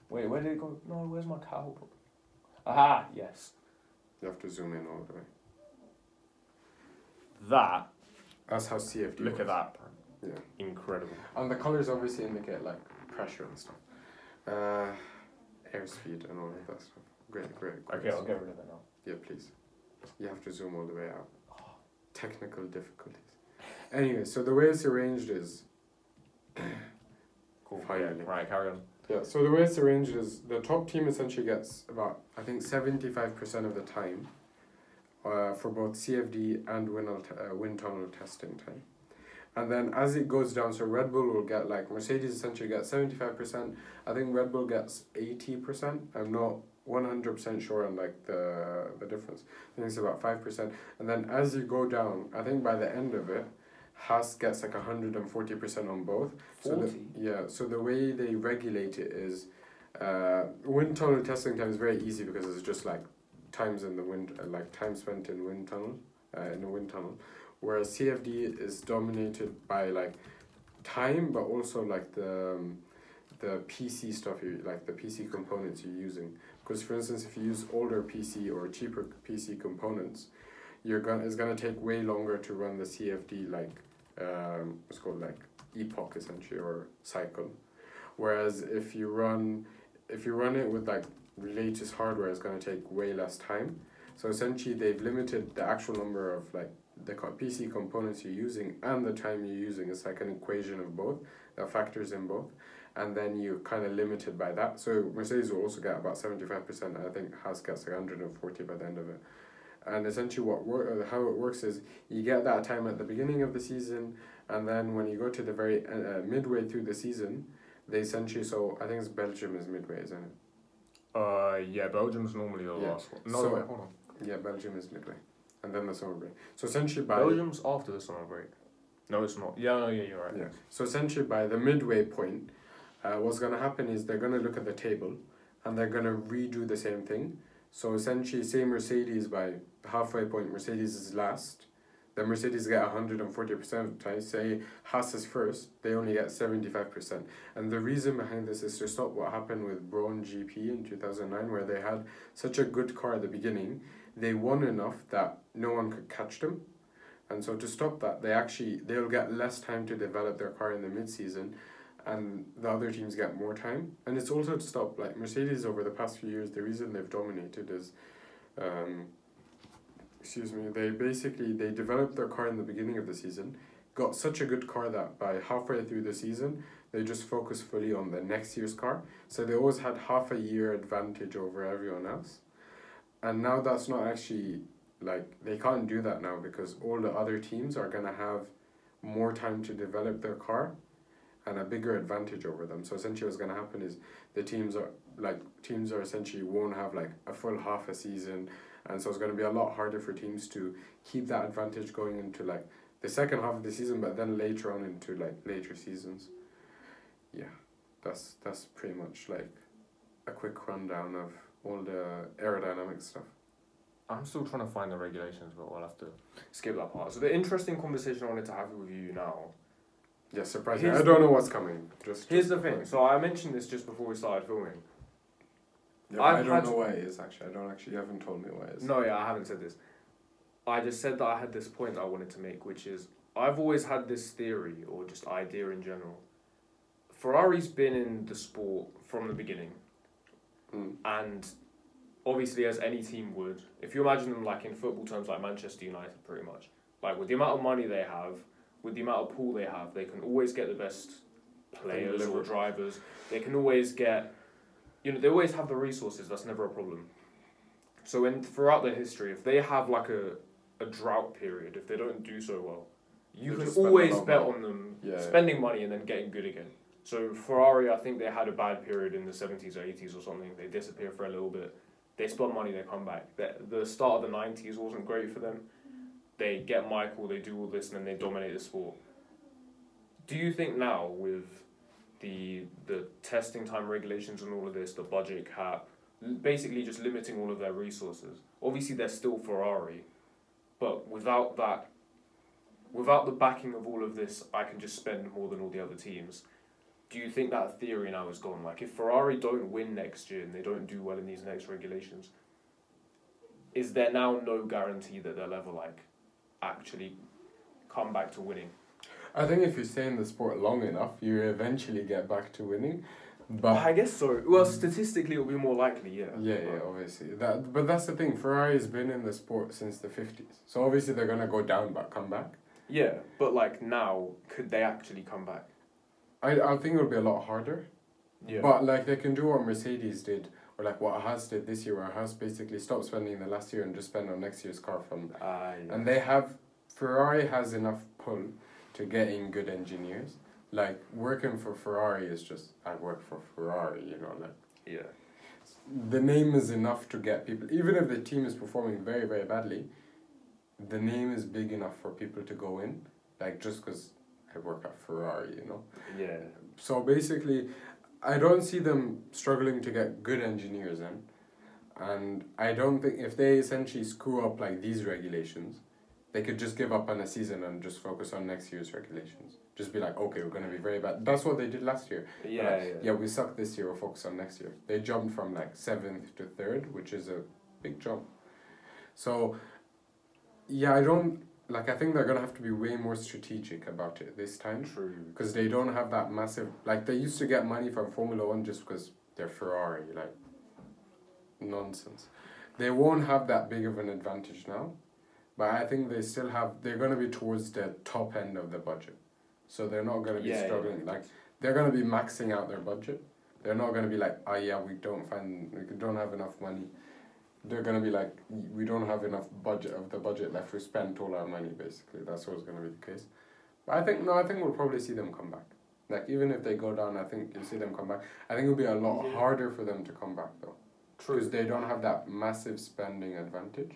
Wait, where did it go? No, where's my cow? Aha, yes. You have to zoom in all the way. That, That's how CFD. look at that. Yeah. Incredible. And the colors obviously indicate like pressure and stuff. Uh, airspeed and all of that stuff. Great, great. Okay, great. I'll get rid of it now. Yeah, please. You have to zoom all the way out. Technical difficulties. Anyway, so the way it's arranged is Cool. Finally. Yeah, right, carry on. yeah. So the way it's arranged is the top team essentially gets about I think seventy five percent of the time, uh, for both CFD and wind uh, wind tunnel testing time, and then as it goes down, so Red Bull will get like Mercedes essentially gets seventy five percent. I think Red Bull gets eighty percent. I'm not one hundred percent sure on like the the difference. I think it's about five percent, and then as you go down, I think by the end of it. Haas gets like hundred and forty percent on both. So the, yeah, so the way they regulate it is, uh, wind tunnel testing time is very easy because it's just like times in the wind, uh, like time spent in wind tunnel, uh, in a wind tunnel, whereas CFD is dominated by like time, but also like the um, the PC stuff you like the PC components you're using. Because for instance, if you use older PC or cheaper PC components, you're gonna it's gonna take way longer to run the CFD like um, what's called like epoch essentially or cycle. Whereas if you run if you run it with like latest hardware, it's gonna take way less time. So essentially, they've limited the actual number of like the PC components you're using and the time you're using. It's like an equation of both that factors in both, and then you're kind of limited by that. So Mercedes will also get about seventy five percent. I think Haas gets like hundred and forty by the end of it. And essentially, what wor- uh, how it works is you get that time at the beginning of the season, and then when you go to the very uh, uh, midway through the season, they essentially so I think it's Belgium is midway, isn't it? Uh, yeah, Belgium's normally the Yeah. last one. No, So- wait, hold on. Yeah, Belgium is midway, and then the summer break. So essentially by Belgium's after the summer break. No, it's not. Yeah, no, yeah, you're right. Yeah. So essentially, by the midway point, uh, what's going to happen is they're going to look at the table, and they're going to redo the same thing. So essentially, say Mercedes by halfway point, Mercedes is last. the Mercedes get 140% of the time. Say Haas is first, they only get 75%. And the reason behind this is to stop what happened with Brawn GP in 2009, where they had such a good car at the beginning. They won enough that no one could catch them. And so to stop that, they actually they'll get less time to develop their car in the mid season and the other teams get more time. And it's also to stop like Mercedes over the past few years, the reason they've dominated is um, excuse me, they basically they developed their car in the beginning of the season, got such a good car that by halfway through the season they just focused fully on the next year's car. So they always had half a year advantage over everyone else. And now that's not actually like they can't do that now because all the other teams are gonna have more time to develop their car and a bigger advantage over them. So essentially what's gonna happen is the teams are like teams are essentially won't have like a full half a season and so it's going to be a lot harder for teams to keep that advantage going into like the second half of the season, but then later on into like later seasons. Yeah, that's that's pretty much like a quick rundown of all the aerodynamic stuff. I'm still trying to find the regulations, but we'll have to skip that part. So the interesting conversation I wanted to have with you now. Yeah, surprising. Here's I don't know what's coming. Just Here's just the thing. So I mentioned this just before we started filming. Yeah, I've don't had- know what it is actually. I don't actually. You haven't told me what it is. No, yeah, I haven't said this. I just said that I had this point I wanted to make, which is I've always had this theory or just idea in general. Ferrari's been in the sport from the beginning, Mm. and obviously, as any team would, if you imagine them like in football terms, like Manchester United, pretty much, like with the amount of money they have, with the amount of pool they have, they can always get the best players or drivers. They can always get, you know, they always have the resources. That's never a problem. So in throughout their history, if they have like a, a drought period, if they don't do so well, you They can just spend a always bet money. on them Yeah. spending money and then getting good again. So Ferrari, I think they had a bad period in the seventies or eighties or something. They disappear for a little bit. They spend money, they come back. The, the start of the nineties wasn't great for them. They get Michael, they do all this, and then they dominate the sport. Do you think now with the the testing time regulations and all of this, the budget cap, basically just limiting all of their resources. Obviously, they're still Ferrari, but without that, without the backing of all of this, I can just spend more than all the other teams. Do you think that theory now is gone? Like, if Ferrari don't win next year and they don't do well in these next regulations, is there now no guarantee that they'll ever like actually come back to winning? I think if you stay in the sport long enough, you eventually get back to winning. But I guess so. Well, statistically, it'll be more likely, yeah. Yeah, yeah, obviously. That, but that's the thing. Ferrari has been in the sport since the fifties, so obviously they're gonna go down but come back. Yeah, but like now, could they actually come back? I, I think it'll be a lot harder. Yeah. But like they can do what Mercedes did, or like what Haas did this year, where Haas basically stopped spending the last year and just spend on next year's car from. uh, And they have Ferrari has enough pull to get in good engineers. Like working for Ferrari is just I work for Ferrari, you know, like yeah. the name is enough to get people even if the team is performing very very badly the name is big enough for people to go in like just because i work at ferrari you know Yeah. so basically i don't see them struggling to get good engineers in and i don't think if they essentially screw up like these regulations they could just give up on a season and just focus on next year's regulations just be like okay we're going to be very bad that's what they did last year Yeah, like, yeah. yeah, we suck this year. We'll focus on next year. They jumped from like seventh to third, which is a big jump. So, yeah, I don't like. I think they're gonna have to be way more strategic about it this time True. because they don't have that massive. Like they used to get money from Formula One just because they're Ferrari. Like nonsense. They won't have that big of an advantage now, but I think they still have. They're gonna be towards the top end of the budget, so they're not gonna be Yeah, yeah. struggling. Like they're gonna be maxing out their budget. They're not gonna be like, oh yeah, we don't find we don't have enough money. They're gonna be like, we don't have enough budget of the budget left. We spent all our money basically. That's what's gonna be the case. But I think no, I think we'll probably see them come back. Like even if they go down, I think you'll see them come back. I think it'll be a lot Yeah. harder for them to come back though, True. because they don't have that massive spending advantage.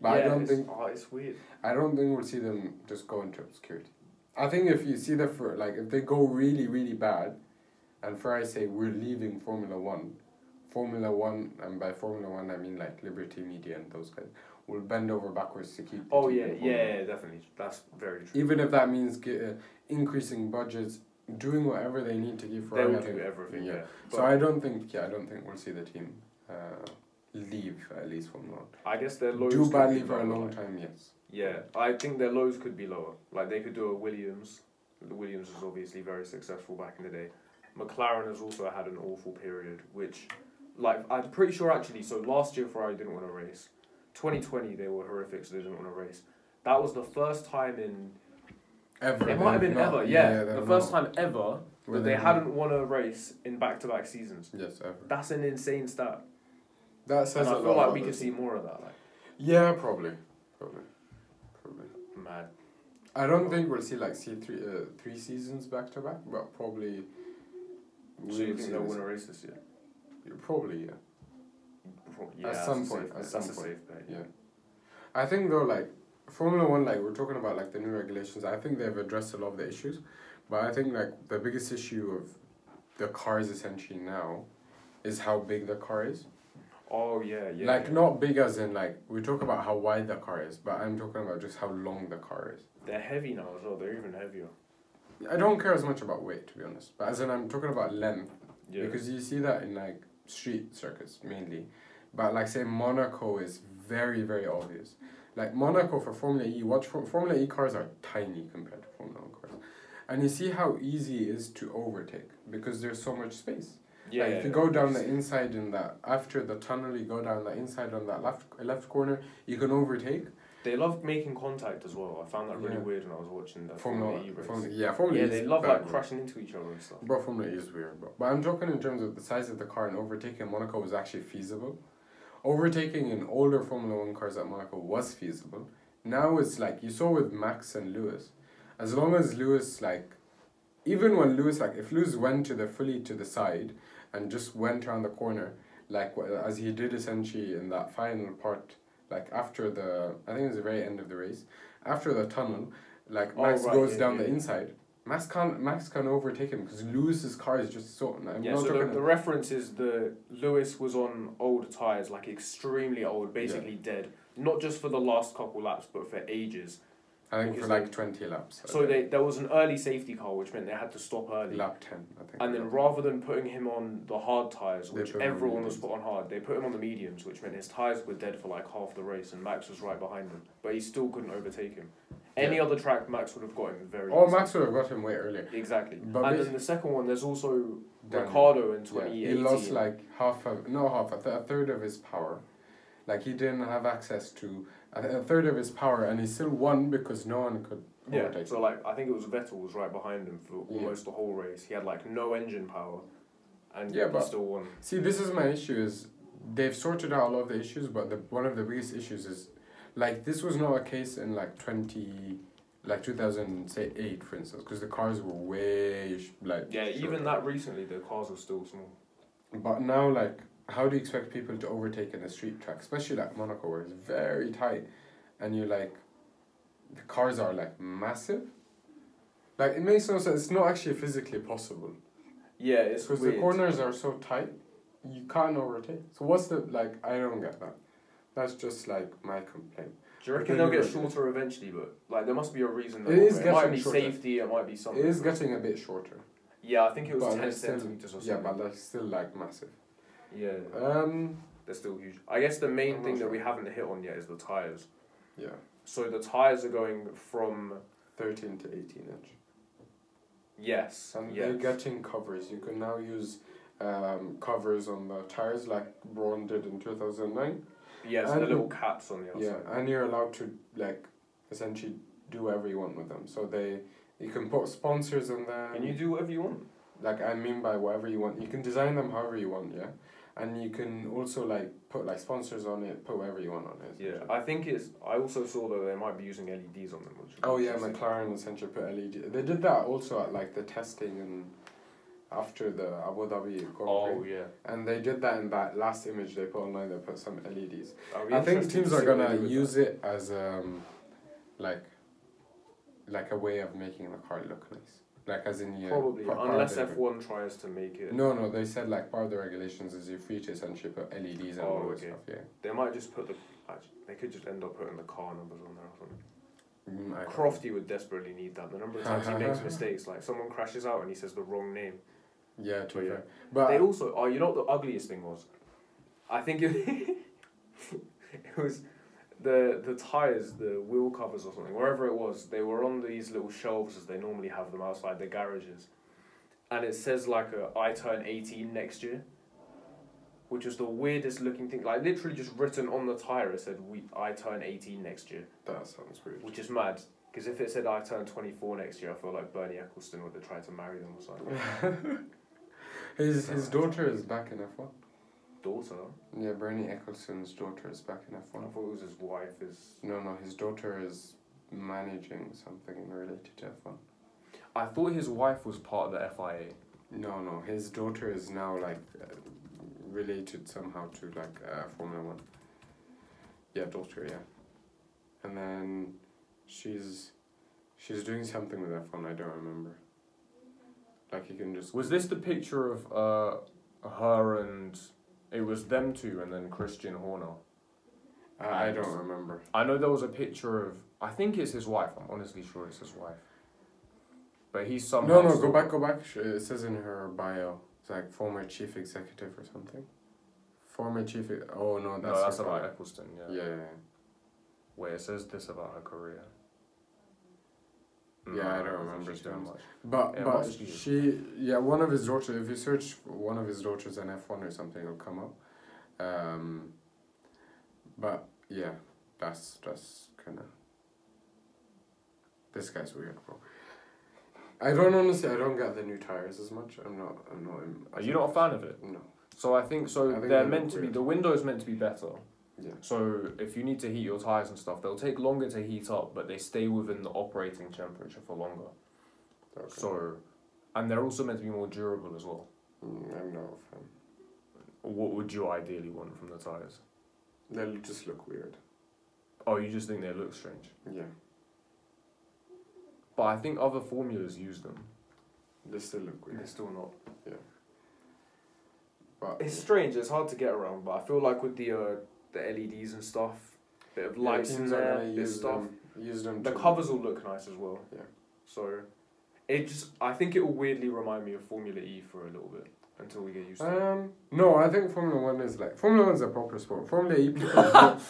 But yeah, I don't it's, think Oh, it's weird. I don't think we'll see them just go into obscurity. I think if you see the for like if they go really really bad, and Ferrari say we're leaving Formula One, Formula One and by Formula One I mean like Liberty Media and those guys will bend over backwards to keep. Oh team yeah, yeah, definitely. That's very true. Even if that means get, uh, increasing budgets, doing whatever they need to give They will do everything. yeah. Yeah. So I don't think yeah I don't think we'll see the team uh, leave at least from One. I guess their lows Do badly for a long like- time, yes. Yeah, I think their lows could be lower. Like they could do a Williams. The Williams was obviously very successful back in the day. McLaren has also had an awful period, which, like, I'm pretty sure actually. So last year Ferrari didn't want to race. 2020 they were horrific, so they didn't want to race. That was the first time in. Ever. It might have been not- ever, yeah, they've the first not- time ever that they hadn't won a race in back-to-back seasons. Yes, ever. That's an insane stat, That says and I feel lot. like we could see more of that. Like, Yeah, probably, probably, probably. mad. I don't think we'll see like see three uh, three seasons back to back, but probably. So you think they'll win a race this year? Probably, uh, yeah. Yeah, At some point, at some point, bet. Yeah. I think though, like Formula One, like we're talking about like the new regulations. I think they've addressed a lot of the issues, but I think like the biggest issue of the cars essentially now is how big the car is. Oh yeah, yeah. like yeah. not big as in like we talk about how wide the car is, but I'm talking about just how long the car is. They're heavy now as well. They're even heavier. I don't care as much about weight to be honest, but as in I'm talking about length Yeah. because you see that in like street circuits mainly, but like say Monaco is very very obvious. Like Monaco for Formula E, watch for, Formula E cars are tiny compared to Formula One cars, and you see how easy it is to overtake because there's so much space. yeah. like if you go down the inside in that after the tunnel, you go down the inside on that left left corner, you can overtake. They love making contact as well. I found that really Yeah. weird when I was watching the Formula, Formula, E race. Formula yeah, Formula yeah, E they love bad, like bro. crashing into each other and stuff. Bro, Formula E is weird, bro. But I'm joking in terms of the size of the car and overtaking Monaco was actually feasible. Overtaking in older Formula One cars at Monaco was feasible. Now it's like you saw with Max and Lewis. As long as Lewis like, even when Lewis like if Lewis went to the fully to the side, and just went around the corner, like as he did essentially in that final part, like after the I think it was the very end of the race, after the tunnel, like Oh, Max right, goes yeah, down yeah. the inside. Max can't Max can overtake him because Lewis's car is just so. I'm yeah, so the, the reference is the Lewis was on old tyres, like extremely old, basically dead. Not just for the last couple laps, but for ages. I think for like twenty laps. So they there was an early safety car, which meant they had to stop early. lap ten, I think. And then rather than putting him on the hard tyres, which put him on everyone was put on hard, they put him on the mediums, which meant his tyres were dead for like half the race, and Max was right behind him, but he still couldn't overtake him. Any Yeah. other track, Max would have got him very. Oh, easily. Max would have got him way earlier. Exactly. But and then the second one, there's also Daniel. Ricciardo in Yeah, 2018. he lost like half of no half a, th- a third of his power, like he didn't have access to a, third of his power, and he still won because no one could yeah, overtake. so like I think it was Vettel was right behind him for Yeah. almost the whole race. He had like no engine power, and Yeah, he but- still won. See, this is my issue. Is they've sorted out a lot of the issues, but the one of the biggest issues is, like, this was not a case in like twenty, like two thousand say eight, for instance, because the cars were way sh- like. Yeah, even that recently, the cars were still small. But now, like, how do you expect people to overtake in a street track, especially like Monaco, where it's very tight, and you're like, the cars are like massive. Like it makes no sense. It's not actually physically possible Yeah, it's because the corners are so tight, you can't overtake. So what's the like? I don't get that. That's just like my complaint. Do you reckon they'll get shorter eventually? But like, there must be a reason. It is. It might getting be shorter. safety. It might be something. It is getting a bit shorter, Yeah, I think it was but ten centimeters or something. yeah, but they're still like massive. Yeah, Um, they're still huge. I guess the main I'm thing not that sure. we haven't hit on yet is the tires. yeah, So the tires are going from thirteen to eighteen inch. yes, And yes. they're getting covers. You can now use um, covers on the tires like Brawn did in 2009. Yes, so the and- little caps on the Yeah, outside. and you're allowed to like essentially do whatever you want with them. So they you can put sponsors on them. Can you do whatever you want? like I mean by whatever you want. You can design them however you want, yeah. And you can also like put like sponsors on it, put whatever you want on it. Yeah. I think it's. I also saw that they might be using LEDs on them. Which Oh yeah. McLaren essentially put LED. They did that also at like the testing and after the Abu Dhabi Grand Prix. Oh yeah. And they did that in that last image they put online. They put some LEDs. I think teams are see what they gonna use that. it as um, like, like a way of making the car look nice. Like as in yeah. Probably, unless F one tries to make it. No, no, they said like part of the regulations is you're free to essentially put LEDs and Oh, all that okay. stuff. Yeah. They might just put the. actually, They could just end up putting the car numbers on there or something. Mm, Crofty would desperately need that. The number of times he makes mistakes, like someone crashes out and he says the wrong name. Yeah, to But yeah. fair. But they also, oh, you know what the ugliest thing was? I think it, it was the the tires, the wheel covers or something, wherever it was. They were on these little shelves as they normally have them outside the garages, and it says like a I turn eighteen next year. Which was the weirdest looking thing, like literally just written on the tire. It said, "We I turn eighteen next year." that sounds weird. Which is mad, because if it said I turn 24 next year, I feel like Bernie Ecclestone would have tried to marry them or something. his his daughter is back in F one. Daughter? Yeah, Bernie Ecclestone's daughter is back in F1. I thought it was his wife. Is No, no, his daughter is managing something related to F one. I thought his wife was part of the FIA. No, no, his daughter is now like uh, related somehow to like uh, Formula One. Yeah, daughter, yeah. And then she's she's doing something with F one. I don't remember. Like you can just Was this the picture of uh, her and it was them two and then Christian Horner? I, I don't remember. I know there was a picture of. I think it's his wife. I'm honestly sure it's his wife. But he's somehow. No, no, go back, go back. It says in her bio, it's like former chief executive or something. Former chief. Oh no, that's. no, that's about. Ecclestone. Yeah, Yeah. yeah, yeah. Where it says this about her career. Yeah, I don't think remember, she's to be doing honest. much. But Yeah, but she? yeah one of his daughters. If you search one of his daughters in F one or something, it'll come up. Um. But yeah, that's that's kind of. This guy's weird, bro. I don't honestly. I don't get the new tires as much. I'm not. I'm not. in- Are you not a fan of it? No. So I think so. I think they're they meant to be. The window's meant to be better. Yeah. So if you need to heat your tires and stuff, they'll take longer to heat up, but they stay within the operating temperature for longer. Okay. So, and they're also meant to be more durable as well. Mm, I'm not a fan. What would you ideally want from the tires? They just look weird. Oh, you just think they look strange. Yeah. But I think other formulas use them. They still look weird. They're still not. Yeah. But It's strange. It's hard to get around, but I feel like with the uh, the LEDs and stuff, bit of yeah, lights in there, this stuff. them. Use them. The covers will look nice as well. Yeah. So, it just I think it will weirdly remind me of Formula E for a little bit until we get used to it. Um, no, I think Formula One is like Formula One's a proper sport. Formula E people vote.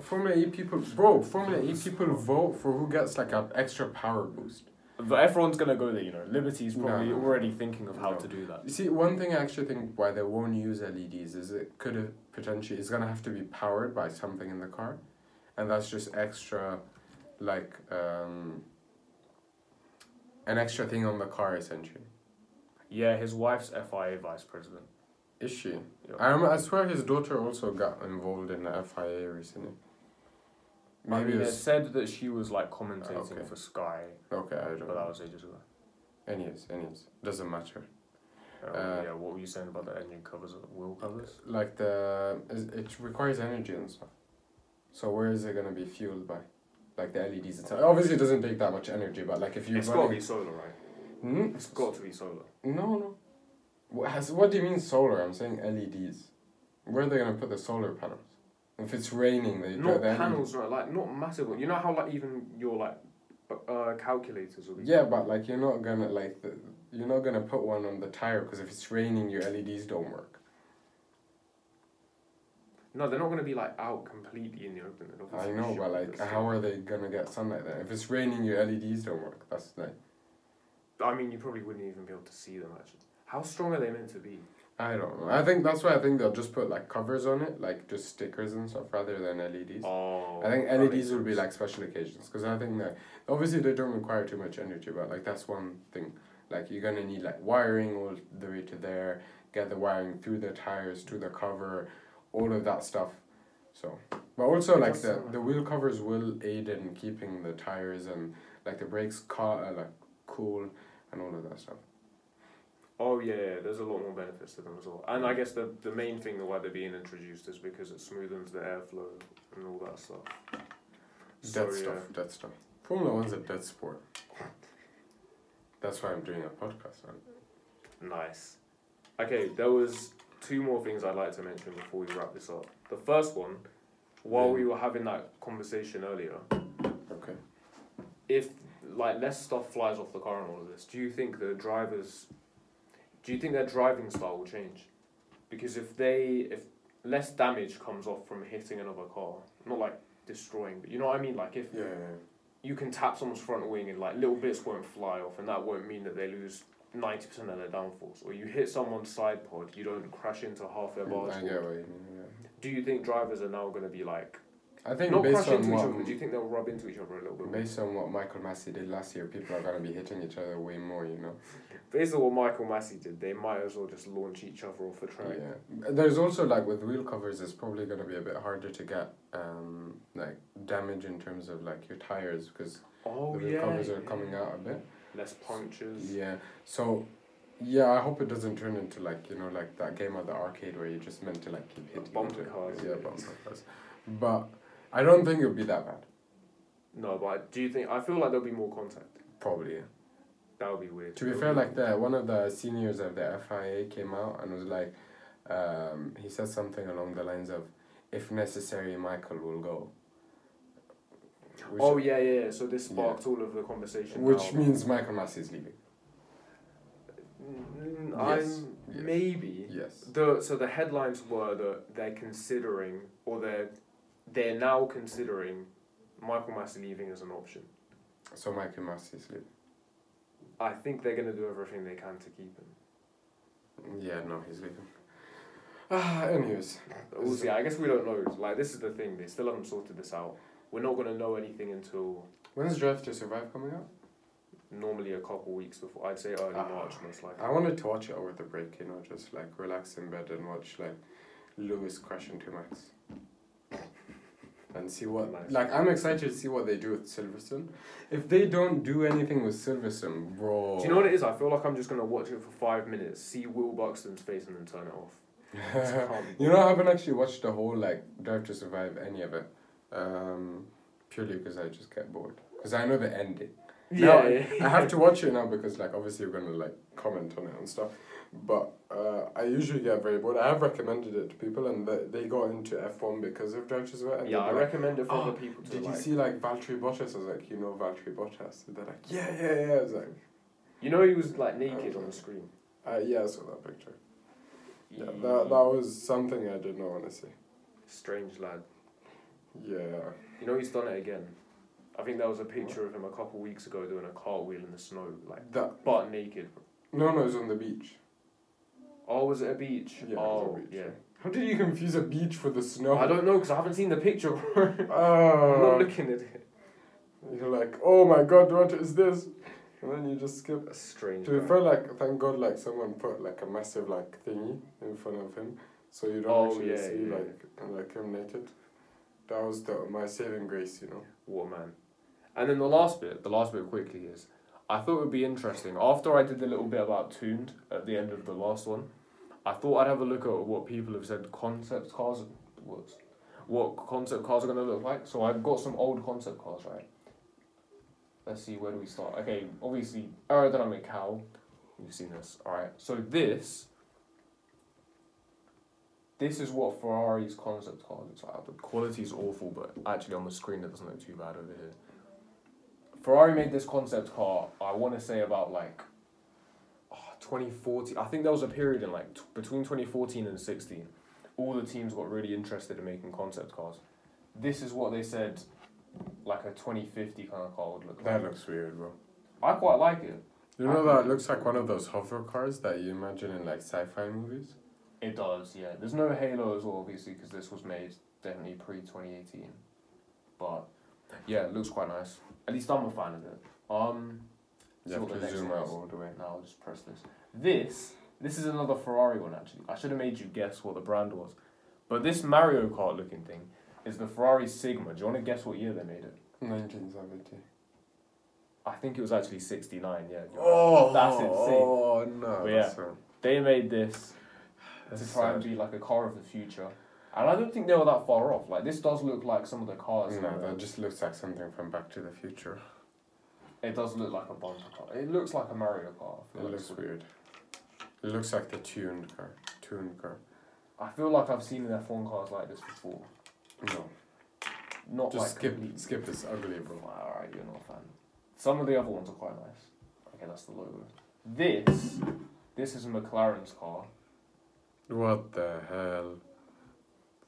Formula E people, bro. Formula E people vote for who gets like an extra power boost. But everyone's gonna go there, you know. Liberty's probably no, no. already thinking of how No. to do that. You see, one thing I actually think why they won't use LEDs is it could have potentially it's gonna have to be powered by something in the car, and that's just extra, like um. An extra thing on the car essentially. Yeah, his wife's FIA vice president. Is she? Yeah. I rem- I swear his daughter also got involved in the FIA recently. I Maybe mean, it it said that she was like commentating Okay. for Sky, okay. I don't but that was ages ago. Anyways, anyways, doesn't matter. Uh, Uh, yeah, what were you saying about the engine covers, wheel covers? Like the is- it requires energy and stuff. So where is it gonna be fueled by? Like the LEDs and stuff. Obviously, it doesn't take that much energy, but like if you It's got to be solar, right? Hmm? It's got to be solar. No, no. What, has, what do you mean solar? I'm saying LEDs. Where are they gonna put the solar panels? If it's raining, they Not the LED panels, right? Like not massive. ones. You know how like even your like uh, calculators will be. Yeah, but like you're not gonna like the, you're not gonna put one on the tire because if it's raining, your LEDs don't work. No, they're not to be like out completely in the open. I know, but like how are they gonna get sunlight there? If it's raining, your LEDs don't work. That's like I mean, you probably wouldn't even be able to see them actually. How strong are they meant to be? I don't know. I think that's why I think they'll just put like covers on it, like just stickers and stuff, rather than LEDs. Oh, I think LEDs will be like special occasions because I think that obviously they don't require too much energy, but like that's one thing. Like you're gonna need like wiring all the way to there, get the wiring through the tires to the cover, all of that stuff. So, but also like the the wheel covers will aid in keeping the tires and like the brakes ca- uh, like cool and all of that stuff. Oh yeah, yeah, there's a lot more benefits to them as well. And I guess the the main thing that why they're being introduced is because it smoothens the airflow and all that stuff. So, Dead yeah. stuff, dead stuff. Formula One's a dead sport. That's why I'm doing a podcast. Man. Nice. Okay, there was two more things I'd like to mention before we wrap this up. The first one, while Yeah. we were having that conversation earlier, Okay. if like less stuff flies off the car and all of this, do you think the drivers, do you think their driving style will change? Because if they if less damage comes off from hitting another car, not like destroying, but you know what I mean, like if Yeah, yeah, you can tap someone's front wing and like little bits won't fly off, and that won't mean that they lose ninety percent of their downforce. Or you hit someone's side pod, you don't crash into half their bars. I get what you mean. Yeah. Do you think drivers are now going to be like I think not based crash on into each what other? but Do you think they'll rub into each other a little bit? More? based on what Michael Masi did last year, people are gonna be hitting each other way more. You know. Based on what Michael Masi did, they might as well just launch each other off the track. Yeah. There's also like with wheel covers, it's probably gonna be a bit harder to get um like damage in terms of like your tires because Oh the wheel yeah, covers are yeah. coming out a bit. Less punctures. Yeah. So. Yeah, I hope it doesn't turn into like you know like that game at the arcade where you're just meant to like keep hitting Bumper cars, Yeah, yeah. bumper cars. But I don't think it'll be that bad. No, but do you think? I feel like there'll be more contact. Probably. Yeah. That would be weird. To be fair, like the one of the seniors of the FIA came out and was like, um, he said something along the lines of, "If necessary, Michael will go." Which, oh yeah, yeah. yeah. So this Yeah. sparked all of the conversation. which now. means Michael Masi is leaving. Mm, I'm yes. maybe. Yes. The so the headlines were that they're considering or they're they're now considering Michael Masi leaving as an option. So Michael Massey is leaving. I think they're gonna do everything they can to keep him. Yeah, no, he's leaving. Ah, anyways. We'll see. I guess we don't know. Like this is the thing. They still haven't sorted this out. We're not gonna know anything until When's Drive to Survive coming out? normally a couple weeks before. I'd say early Ah. March most likely. I wanted to watch it over the break, you know, just like relax in bed and watch like Lewis crash into Max. And see what Nice. like I'm excited to see what they do with Silverstone. If they don't do anything with Silverstone, bro. Do you know what it is? I feel like I'm just gonna watch it for five minutes, see Will Buxton's face, and then turn it off. You know, I haven't actually watched the whole like Drive to Survive any of it, um, purely because I just get bored. Because I know the ending. Now, I have to watch it now because like obviously we're gonna like comment on it and stuff. But uh, I usually get very bored. I have recommended it to people and they, they got into F one because of Drive to Survive. Yeah, I like, recommend it for "Oh, people to Did like. you see like Valtteri Bottas? I was like, you know Valtteri Bottas. And they're like, yeah, yeah, yeah. I was like, You know he was like naked on the screen. uh, yeah, I saw that picture. Yeah, that that was something I did not want to see. Strange lad. Yeah. You know he's done it again. I think there was a picture of him a couple weeks ago doing a cartwheel in the snow, like That butt naked. no, no, it was on the beach. Oh, was it a beach? Yeah, it was oh, a beach. yeah. How did you confuse a beach for the snow? I don't know because I haven't seen the picture. I'm Oh. not looking at it. You're like, oh my god, what is this? And then you just skip. A strange. To be fair, like, thank God, like, someone put, like, a massive, like, thingy in front of him. So you don't Oh, actually yeah, see, yeah, like, like, him naked. That was the, my saving grace, you know. What man. And then the last bit, the last bit quickly is, I thought it would be interesting. After I did the little bit about tuned at the end of the last one, I thought I'd have a look at what people have said concept cars, what, what concept cars are to look like. So I've got some old concept cars, right? Let's see, where do we start? Okay, obviously, aerodynamic cow. You've seen this, alright. So this, this is what Ferrari's concept car looks like. The quality is awful, but actually on the screen it doesn't look too bad over here. Ferrari made this concept car, I want to say about like 2014. I think there was a period in like t- between 2014 and 16. All the teams got really interested in making concept cars. This is what they said like a 2050 kind of car would look like. That looks weird, bro. I quite like it. You know that looks like one of those hover cars that you imagine in, like, sci-fi movies? It does, yeah. There's no Halo as well, obviously, because this was made definitely pre 2018. But yeah, it looks quite nice. At least I'm a fan of it. Um, Have what the next zoom one out is? all the way. now I'll just press this. This, this is another Ferrari one actually. I should have made you guess what the brand was. But this Mario Kart looking thing is the Ferrari Sigma. Do you want to guess what year they made it? 1970. I think it was actually 69, yeah. Oh, oh That's oh, insane. Oh, no. But that's so- They made this to try and be like a car of the future. And I don't think they were that far off. Like this does look like some of the cars. No, that just looks like something from Back to the Future. It does look like a bumper car. It looks like a Mario Kart. It feel looks weird. It looks like the tuned car. Tuned car. I feel like I've seen F1 cars like this before. No. Not Just like skip skip this ugly bro. Alright, you're not a fan. Some of the other ones are quite nice. Okay, that's the logo. This, this is a McLaren's car. What the hell?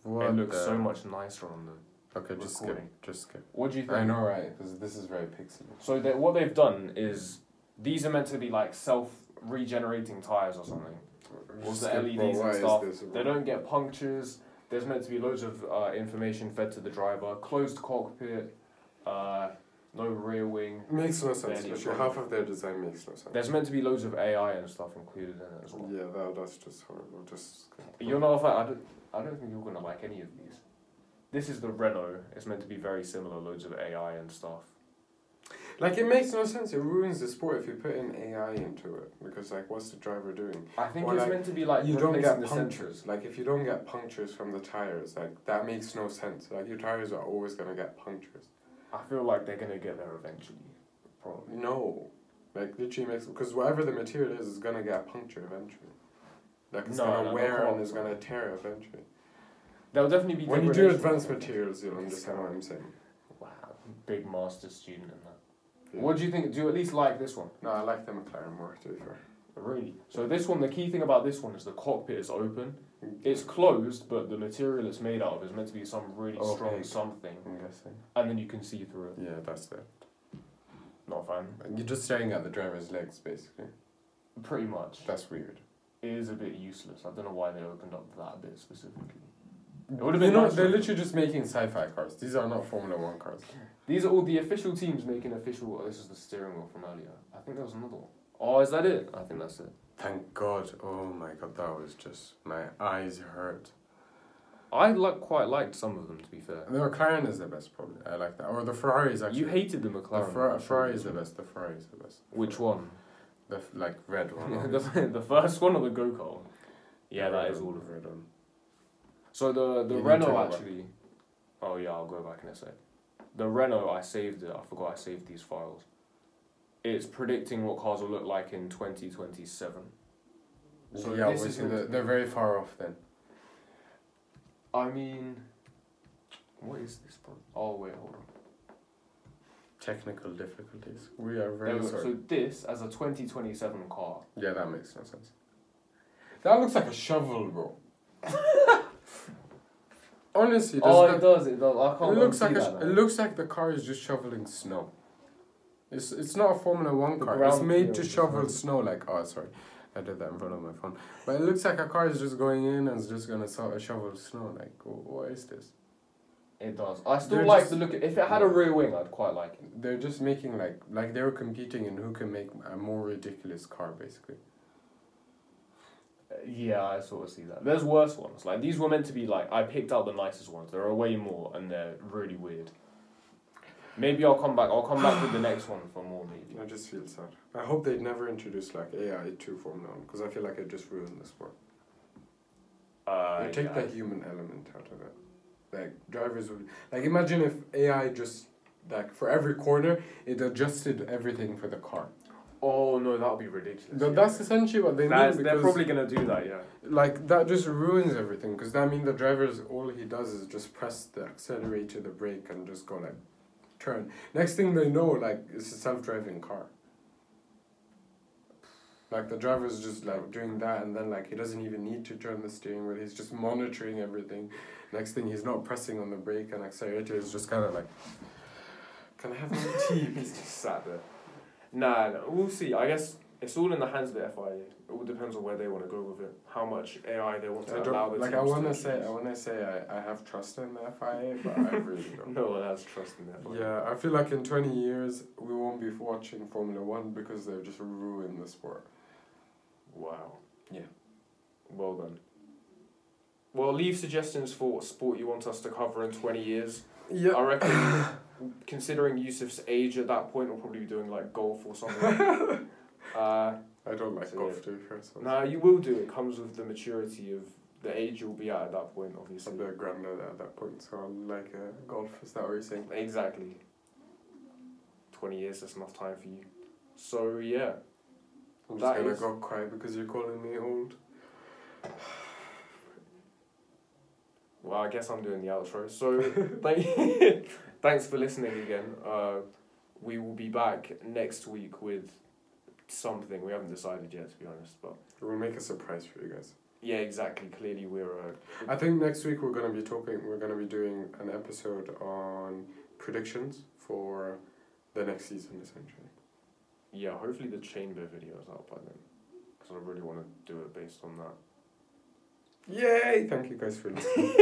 What it looks the... so much nicer on the. Okay, just recording. skip. Just skip. What do you think? I know, right? Because this is very pixely. So they, what they've done is these are meant to be like self regenerating tires or something. Just the skip, LEDs bro. and stuff, this, They don't get punctures. There's meant to be loads of uh, information fed to the driver. Closed cockpit. Uh, no rear wing. Makes no sense. Actually, problem. half of their design makes no sense. There's meant to be loads of AI and stuff included in it as well. Yeah, that, that's just horrible. Just. You're not a fan. I don't. I don't think you're gonna like any of these. This is the Renault. It's meant to be very similar. Loads of AI and stuff. Like it makes no sense. It ruins the sport if you put in AI into it because like what's the driver doing? I think Or it's like, meant to be like you don't get the punctures. sensors. Like if you don't get punctures from the tires, like that makes no sense. Like your tires are always gonna get punctures. I feel like they're gonna get there eventually. Probably. No, like literally makes because whatever the material is is gonna get a puncture eventually. Like it's No, gonna no, no, wear come and it's gonna tear eventually. There'll definitely be. When you do advanced materials, you'll understand what I'm saying. Wow, big master student in that. Yeah. What do you think? Do you at least like this one? No, I like the McLaren more. To be fair. Really? So this one, the key thing about this one is the cockpit is open. Mm. It's closed, but the material it's made out of is meant to be some really strong Opaque. something, I'm guessing. and then you can see through it. Yeah, that's it. Not a fan. You're just staring at the driver's legs, basically. Pretty much. That's weird. It is a bit useless. I don't know why they opened up that bit specifically. It It would've been know, nice they're literally just making sci-fi cars. These are not Formula One cars. These are all the official teams making official. Oh, this is the steering wheel from earlier. I think there was another one. Oh, is that it? I think that's it. Thank God. Oh my God, that was just my eyes hurt. I like quite liked some of them to be fair. The McLaren is the best, probably. I like that. Or the Ferrari is actually. You hated the the McLaren. Fer- one, Ferrari is the best. The Ferrari is the best. Which one? The f- like red one. the, the first one or the go kart? Yeah, The that one, all of the red one. So the the Renault actually. Oh yeah, I'll go back in a sec. The Renault, I saved it. I forgot I saved these files. It's predicting what cars will look like in twenty twenty seven. So yeah, this isn't- they're, they're very far off then. I mean, what is this? Bro? Oh wait, hold on. Technical difficulties. We are very sorry. So this as a twenty twenty seven car. Yeah, that makes no sense. That looks like a shovel, bro. Honestly, Oh, that, it does. It does. I can't. it looks like a, that now. it looks like the car is just shoveling snow. It's it's not a Formula One The car. It's made to shovel snow. Like oh, sorry, I did that in front of my phone. But it looks like a car is just going in and is just gonna of shovel snow. Like wh- what is this? It does. I still They're like just- the look. If it had a rear wing, I'd quite like it. They're just making like like they're competing in who can make a more ridiculous car, basically. Yeah, I sort of see that. There's worse ones. Like these were meant to be like I picked out the nicest ones. There are way more, and they're really weird. Maybe I'll come back. I'll come back with the next one for more. Maybe. I just feel sad. I hope they'd never introduce like AI to Formula One because I feel like it just ruined the sport. Uh, you take yeah. the human element out of it. Like drivers would like imagine if AI just like for every corner it adjusted everything for the car. Oh no, that would be ridiculous. But yeah. that's essentially what they That's- mean they're probably gonna do that. Yeah. like that just ruins everything because that means the driver's all he does is just press the accelerator, the brake, and just go like turn. Next thing they know, like it's a self driving car. Like the driver's just like doing that, and then like he doesn't even need to turn the steering wheel. He's just monitoring everything. Next thing he's not pressing on the brake and accelerator. It's just kind of like, can I have my tea? He's just sat there. Nah, no, we'll see. I guess it's all in the hands of the FIA. It all depends on where they want to go with it, how much AI they want to I allow the don't, like I want to say I want to say I, I have trust in the FIA, but I really don't. No one has trust in the FIA. Yeah, I feel like in 20 years we won't be watching Formula One because they've just ruined the sport. Wow. Yeah. Well done. Well, leave suggestions for what sport you want us to cover in 20 years. Yeah. I reckon, considering Yusuf's age at that point, we'll probably be doing like golf or something. uh, I don't like So, golf yeah. to be fair, so no, you will do. It comes with the maturity of the age you'll be at at that point, obviously. I'm a granddad at that point, so I'm like uh, golf. Is that what you're saying? Exactly. twenty years. That's enough time for you. So yeah, I'm just gonna is- go cry because you're calling me old. well, I guess I'm doing the outro. So thank thanks for listening again. Uh, we will be back next week with something we haven't decided yet, to be honest. But We'll make a surprise for you guys. yeah, exactly. Clearly, we're. Uh, I think next week we're gonna be talking. We're gonna be doing an episode on predictions for the next season, essentially. yeah, hopefully the chamber video is out by then, because I really want to do it based on that. Yay! Thank you guys for listening.